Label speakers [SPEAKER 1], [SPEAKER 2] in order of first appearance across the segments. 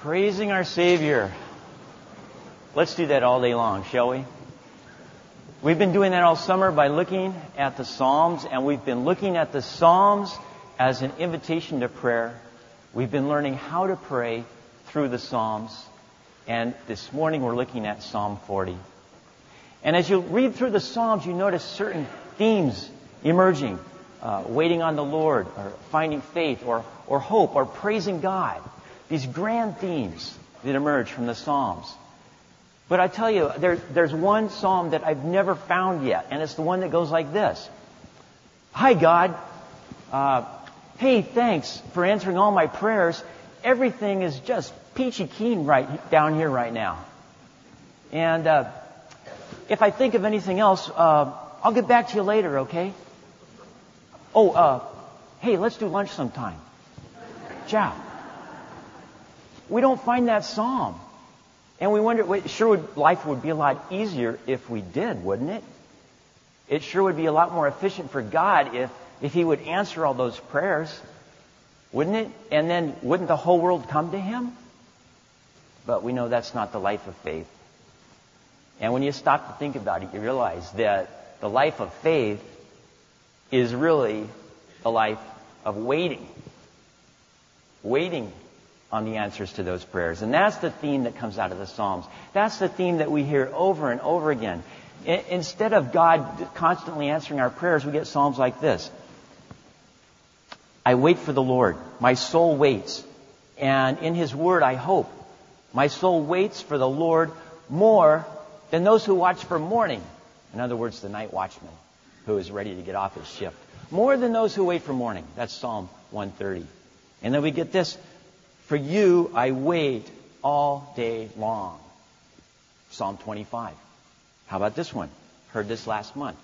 [SPEAKER 1] Praising our Savior. Let's do that all day long, shall we? We've been doing that all summer by looking at the Psalms, and we've been looking at the Psalms as an invitation to prayer. We've been learning how to pray through the Psalms, and this morning we're looking at Psalm 40. And as you read through the Psalms, you notice certain themes emerging. Uh, waiting on the Lord, or finding faith, or, or hope, or praising God. These grand themes that emerge from the Psalms. But I tell you, there, there's one psalm that I've never found yet, and it's the one that goes like this Hi, God. Uh, hey, thanks for answering all my prayers. Everything is just peachy keen right down here right now. And uh, if I think of anything else, uh, I'll get back to you later, okay? Oh, uh, hey, let's do lunch sometime. Ciao. We don't find that psalm. And we wonder, sure would, life would be a lot easier if we did, wouldn't it? It sure would be a lot more efficient for God if, if He would answer all those prayers, wouldn't it? And then wouldn't the whole world come to Him? But we know that's not the life of faith. And when you stop to think about it, you realize that the life of faith is really a life of waiting. Waiting on the answers to those prayers. And that's the theme that comes out of the Psalms. That's the theme that we hear over and over again. I- instead of God constantly answering our prayers, we get Psalms like this. I wait for the Lord. My soul waits. And in His Word I hope. My soul waits for the Lord more than those who watch for morning. In other words, the night watchman who is ready to get off his shift. More than those who wait for morning. That's Psalm 130. And then we get this For you I wait all day long. Psalm 25. How about this one? Heard this last month.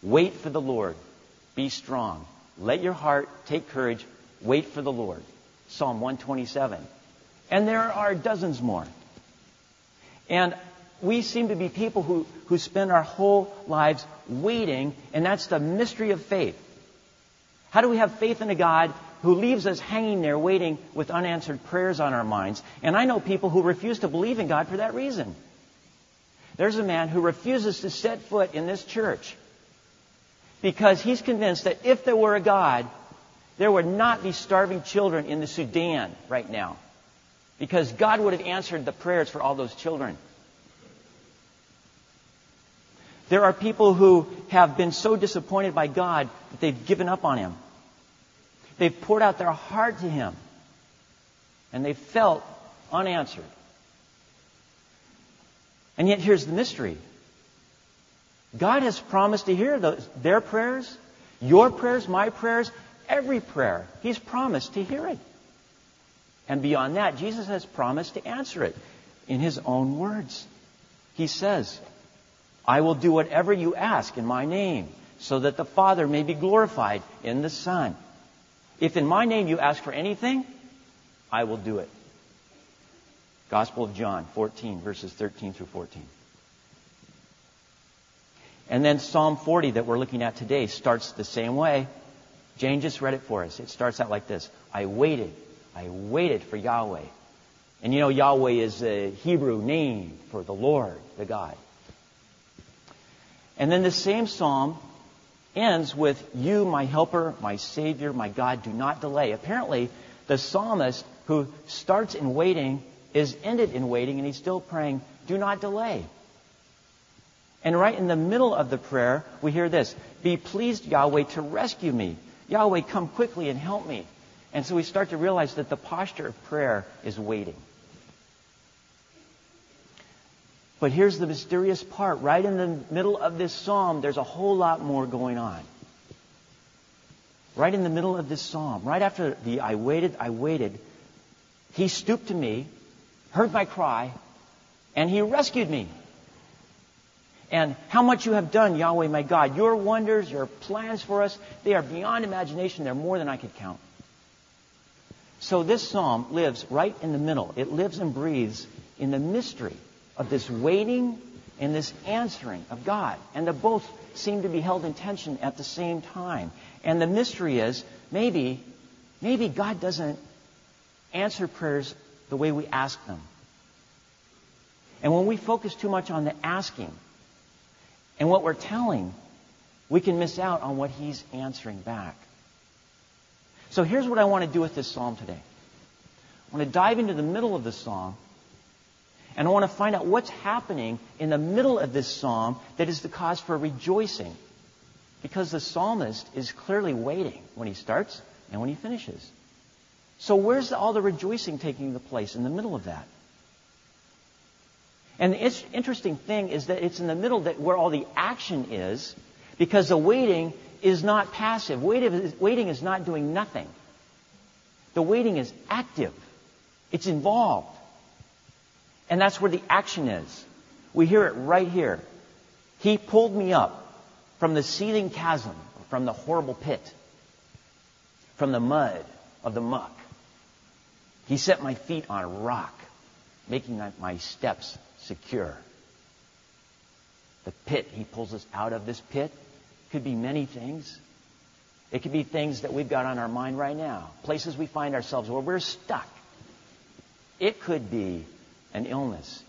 [SPEAKER 1] Wait for the Lord. Be strong. Let your heart take courage. Wait for the Lord. Psalm 127. And there are dozens more. And we seem to be people who, who spend our whole lives waiting, and that's the mystery of faith. How do we have faith in a God who leaves us hanging there waiting with unanswered prayers on our minds? And I know people who refuse to believe in God for that reason. There's a man who refuses to set foot in this church because he's convinced that if there were a God, there would not be starving children in the Sudan right now. Because God would have answered the prayers for all those children. There are people who have been so disappointed by God that they've given up on Him. They've poured out their heart to Him. And they felt unanswered. And yet, here's the mystery God has promised to hear those, their prayers, your prayers, my prayers, every prayer. He's promised to hear it. And beyond that, Jesus has promised to answer it in His own words. He says, I will do whatever you ask in my name, so that the Father may be glorified in the Son. If in my name you ask for anything, I will do it. Gospel of John 14, verses 13 through 14. And then Psalm 40 that we're looking at today starts the same way. Jane just read it for us. It starts out like this I waited. I waited for Yahweh. And you know, Yahweh is a Hebrew name for the Lord, the God. And then the same psalm ends with, You, my helper, my Savior, my God, do not delay. Apparently, the psalmist who starts in waiting is ended in waiting, and he's still praying, Do not delay. And right in the middle of the prayer, we hear this Be pleased, Yahweh, to rescue me. Yahweh, come quickly and help me. And so we start to realize that the posture of prayer is waiting. But here's the mysterious part. Right in the middle of this psalm, there's a whole lot more going on. Right in the middle of this psalm, right after the I waited, I waited, he stooped to me, heard my cry, and he rescued me. And how much you have done, Yahweh my God. Your wonders, your plans for us, they are beyond imagination. They're more than I could count. So this psalm lives right in the middle. It lives and breathes in the mystery of this waiting and this answering of God. And the both seem to be held in tension at the same time. And the mystery is maybe, maybe God doesn't answer prayers the way we ask them. And when we focus too much on the asking and what we're telling, we can miss out on what he's answering back. So here's what I want to do with this psalm today. I want to dive into the middle of the psalm and I want to find out what's happening in the middle of this psalm that is the cause for rejoicing. Because the psalmist is clearly waiting when he starts and when he finishes. So where's all the rejoicing taking the place in the middle of that? And the interesting thing is that it's in the middle that where all the action is, because the waiting is not passive. Waiting is not doing nothing. The waiting is active. It's involved. And that's where the action is. We hear it right here. He pulled me up from the seething chasm, from the horrible pit, from the mud of the muck. He set my feet on a rock, making my steps secure. The pit he pulls us out of, this pit, could be many things. It could be things that we've got on our mind right now, places we find ourselves where we're stuck. It could be an illness.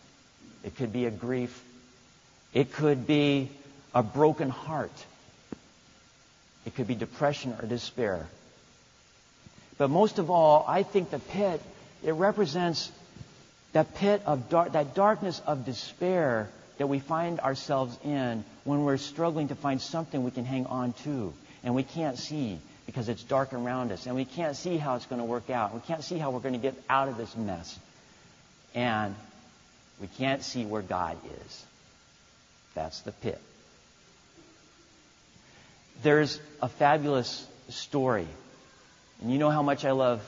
[SPEAKER 1] It could be a grief. It could be a broken heart. It could be depression or despair. But most of all, I think the pit, it represents that pit of dark, that darkness of despair that we find ourselves in when we're struggling to find something we can hang on to and we can't see because it's dark around us and we can't see how it's going to work out. We can't see how we're going to get out of this mess. And we can't see where God is. That's the pit. There's a fabulous story. And you know how much I love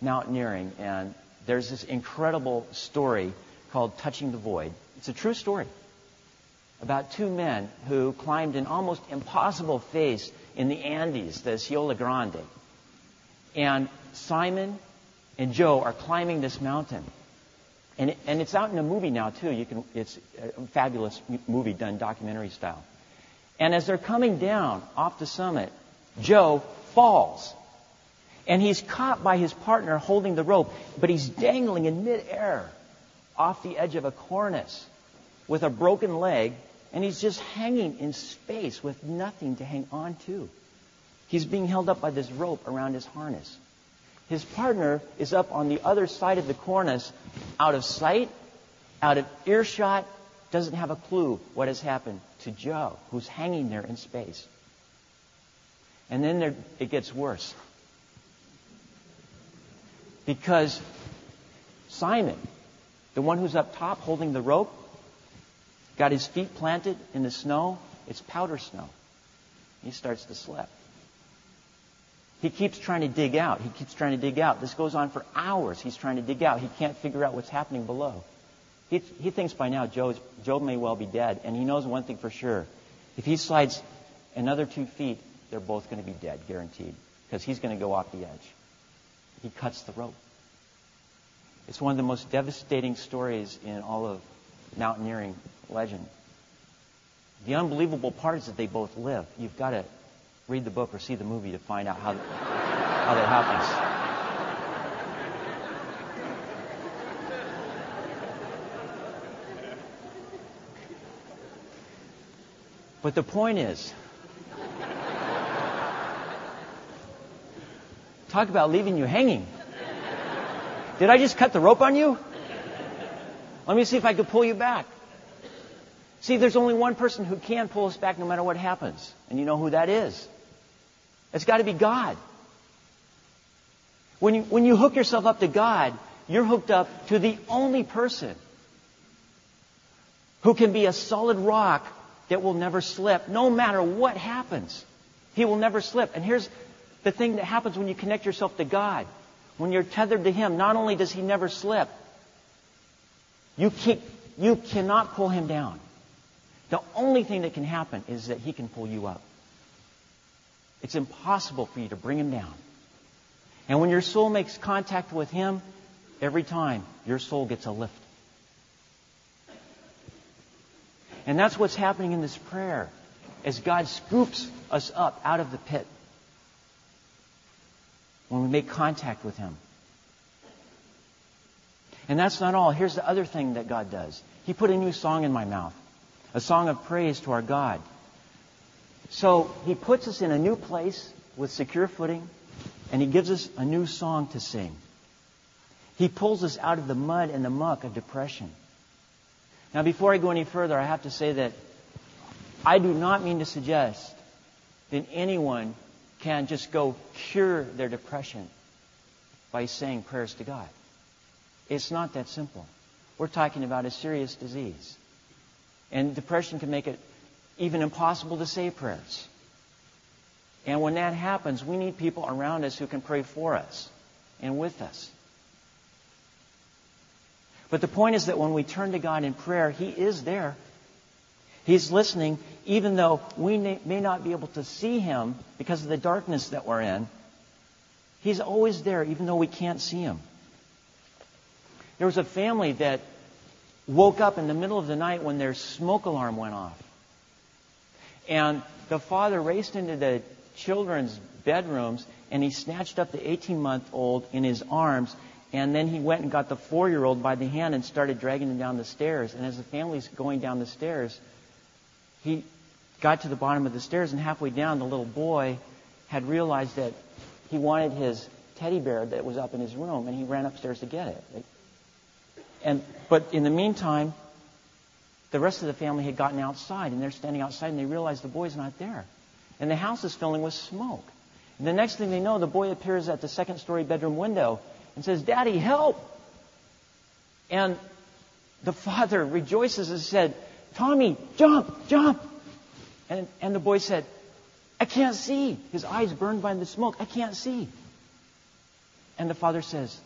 [SPEAKER 1] mountaineering. And there's this incredible story called Touching the Void. It's a true story about two men who climbed an almost impossible face in the Andes, the Siula Grande. And Simon and Joe are climbing this mountain. And, it, and it's out in a movie now, too. You can, it's a fabulous movie done documentary style. And as they're coming down off the summit, Joe falls. And he's caught by his partner holding the rope, but he's dangling in midair off the edge of a cornice with a broken leg, and he's just hanging in space with nothing to hang on to. He's being held up by this rope around his harness. His partner is up on the other side of the cornice, out of sight, out of earshot, doesn't have a clue what has happened to Joe, who's hanging there in space. And then there, it gets worse. Because Simon, the one who's up top holding the rope, got his feet planted in the snow. It's powder snow. He starts to slip. He keeps trying to dig out. He keeps trying to dig out. This goes on for hours. He's trying to dig out. He can't figure out what's happening below. He, he thinks by now Joe's, Joe may well be dead, and he knows one thing for sure. If he slides another two feet, they're both going to be dead, guaranteed, because he's going to go off the edge. He cuts the rope. It's one of the most devastating stories in all of mountaineering legend. The unbelievable part is that they both live. You've got to read the book or see the movie to find out how, how that happens. But the point is, talk about leaving you hanging. Did I just cut the rope on you? Let me see if I could pull you back. See, there's only one person who can pull us back no matter what happens. And you know who that is. It's got to be God. When you, when you hook yourself up to God, you're hooked up to the only person who can be a solid rock that will never slip, no matter what happens. He will never slip. And here's the thing that happens when you connect yourself to God. When you're tethered to Him, not only does He never slip, you, can't, you cannot pull Him down. The only thing that can happen is that He can pull you up. It's impossible for you to bring him down. And when your soul makes contact with him, every time your soul gets a lift. And that's what's happening in this prayer as God scoops us up out of the pit when we make contact with him. And that's not all. Here's the other thing that God does He put a new song in my mouth, a song of praise to our God. So He puts us in a new place with secure footing, and He gives us a new song to sing. He pulls us out of the mud and the muck of depression. Now, before I go any further, I have to say that I do not mean to suggest that anyone can just go cure their depression by saying prayers to God. It's not that simple. We're talking about a serious disease. And depression can make it even impossible to say prayers. And when that happens, we need people around us who can pray for us and with us. But the point is that when we turn to God in prayer, He is there. He's listening, even though we may not be able to see Him because of the darkness that we're in. He's always there, even though we can't see Him. There was a family that woke up in the middle of the night when their smoke alarm went off. And the father raced into the children's bedrooms and he snatched up the 18 month old in his arms and then he went and got the four year old by the hand and started dragging him down the stairs. And as the family's going down the stairs, he got to the bottom of the stairs, and halfway down, the little boy had realized that he wanted his teddy bear that was up in his room, and he ran upstairs to get it. And, but in the meantime, the rest of the family had gotten outside, and they're standing outside, and they realize the boy's not there. And the house is filling with smoke. And the next thing they know, the boy appears at the second story bedroom window and says, Daddy, help! And the father rejoices and said, Tommy, jump, jump! And, and the boy said, I can't see. His eyes burned by the smoke. I can't see. And the father says,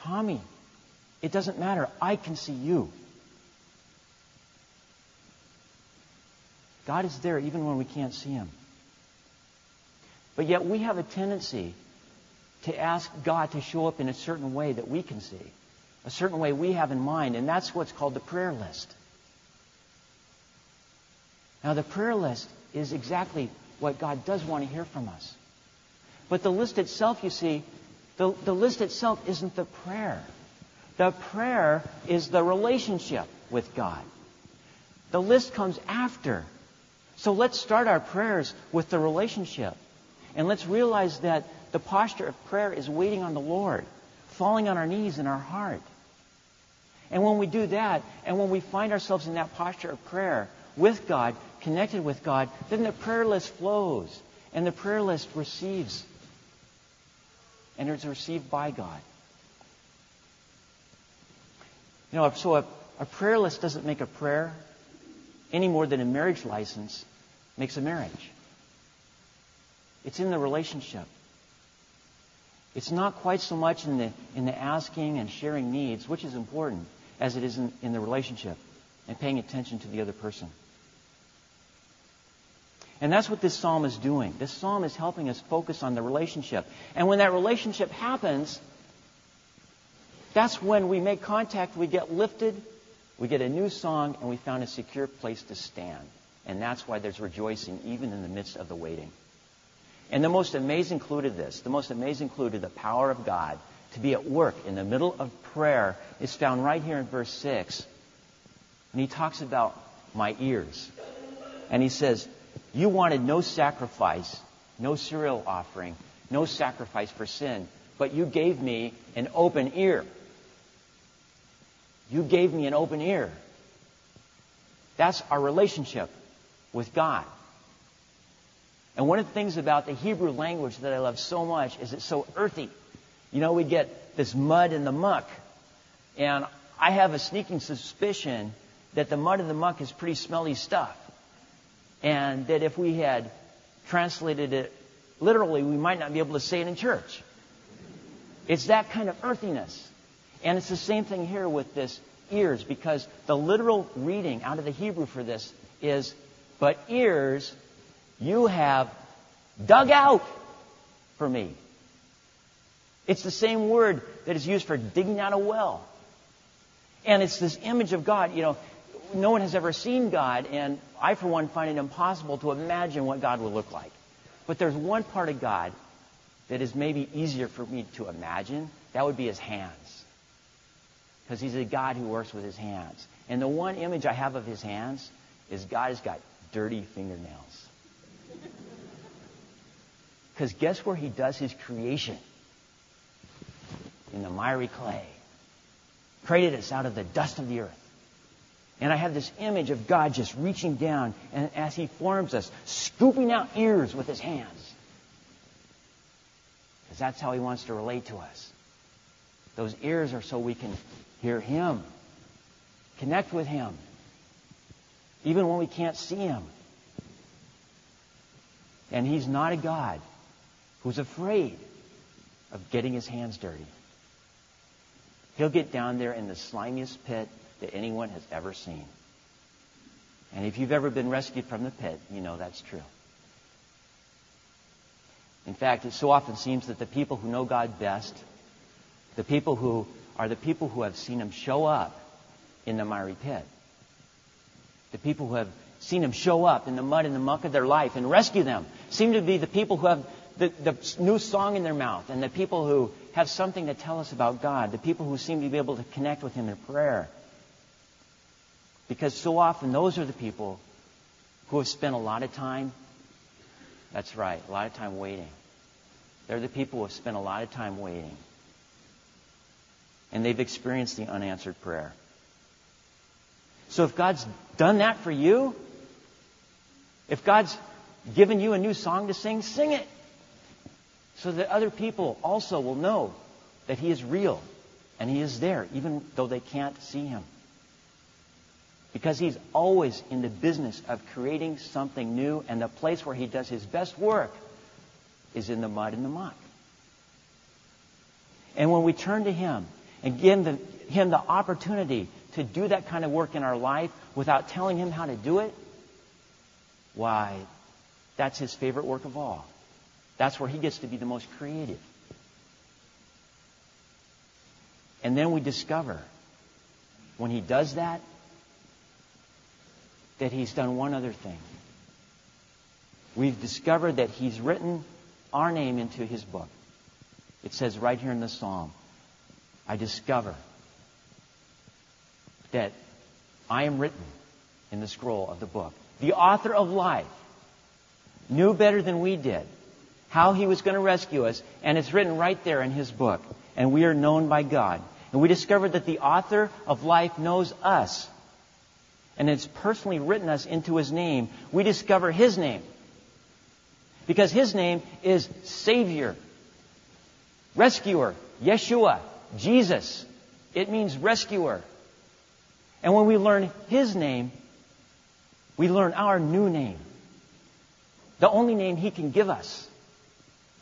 [SPEAKER 1] Tommy, it doesn't matter. I can see you. God is there even when we can't see Him. But yet we have a tendency to ask God to show up in a certain way that we can see, a certain way we have in mind, and that's what's called the prayer list. Now, the prayer list is exactly what God does want to hear from us. But the list itself, you see, the, the list itself isn't the prayer. The prayer is the relationship with God. The list comes after. So let's start our prayers with the relationship. And let's realize that the posture of prayer is waiting on the Lord, falling on our knees in our heart. And when we do that, and when we find ourselves in that posture of prayer with God, connected with God, then the prayer list flows, and the prayer list receives, and it's received by God. You know, so a, a prayer list doesn't make a prayer any more than a marriage license makes a marriage. It's in the relationship. It's not quite so much in the, in the asking and sharing needs, which is important, as it is in, in the relationship and paying attention to the other person. And that's what this psalm is doing. This psalm is helping us focus on the relationship. And when that relationship happens, that's when we make contact, we get lifted, we get a new song, and we found a secure place to stand. And that's why there's rejoicing even in the midst of the waiting. And the most amazing clue to this, the most amazing clue to the power of God to be at work in the middle of prayer is found right here in verse 6. And he talks about my ears. And he says, You wanted no sacrifice, no cereal offering, no sacrifice for sin, but you gave me an open ear. You gave me an open ear. That's our relationship with God. And one of the things about the Hebrew language that I love so much is it's so earthy. You know, we get this mud and the muck. And I have a sneaking suspicion that the mud and the muck is pretty smelly stuff. And that if we had translated it literally, we might not be able to say it in church. It's that kind of earthiness. And it's the same thing here with this ears, because the literal reading out of the Hebrew for this is, but ears you have dug out for me. It's the same word that is used for digging out a well. And it's this image of God. You know, no one has ever seen God, and I, for one, find it impossible to imagine what God would look like. But there's one part of God that is maybe easier for me to imagine. That would be his hands. Because he's a God who works with his hands. And the one image I have of his hands is God has got dirty fingernails. Because guess where he does his creation? In the miry clay. Created us out of the dust of the earth. And I have this image of God just reaching down and as he forms us, scooping out ears with his hands. Because that's how he wants to relate to us. Those ears are so we can hear him, connect with him, even when we can't see him. And he's not a God who's afraid of getting his hands dirty. He'll get down there in the slimiest pit that anyone has ever seen. And if you've ever been rescued from the pit, you know that's true. In fact, it so often seems that the people who know God best, the people who are the people who have seen Him show up in the miry pit, the people who have seen Him show up in the mud and the muck of their life and rescue them, seem to be the people who have the, the new song in their mouth and the people who have something to tell us about God, the people who seem to be able to connect with Him in prayer. Because so often those are the people who have spent a lot of time, that's right, a lot of time waiting. They're the people who have spent a lot of time waiting. And they've experienced the unanswered prayer. So if God's done that for you, if God's given you a new song to sing, sing it so that other people also will know that He is real and He is there, even though they can't see Him. Because He's always in the business of creating something new, and the place where He does His best work is in the mud and the muck. And when we turn to Him and give Him the opportunity to do that kind of work in our life without telling Him how to do it, why, that's His favorite work of all. That's where he gets to be the most creative. And then we discover when he does that, that he's done one other thing. We've discovered that he's written our name into his book. It says right here in the psalm, I discover that I am written in the scroll of the book. The author of life knew better than we did how he was going to rescue us, and it's written right there in his book. And we are known by God. And we discovered that the author of life knows us. And it's personally written us into his name. We discover his name. Because his name is Savior, Rescuer, Yeshua, Jesus. It means rescuer. And when we learn his name, we learn our new name. The only name he can give us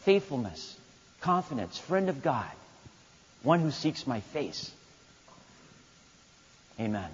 [SPEAKER 1] faithfulness, confidence, friend of God, one who seeks my face. Amen.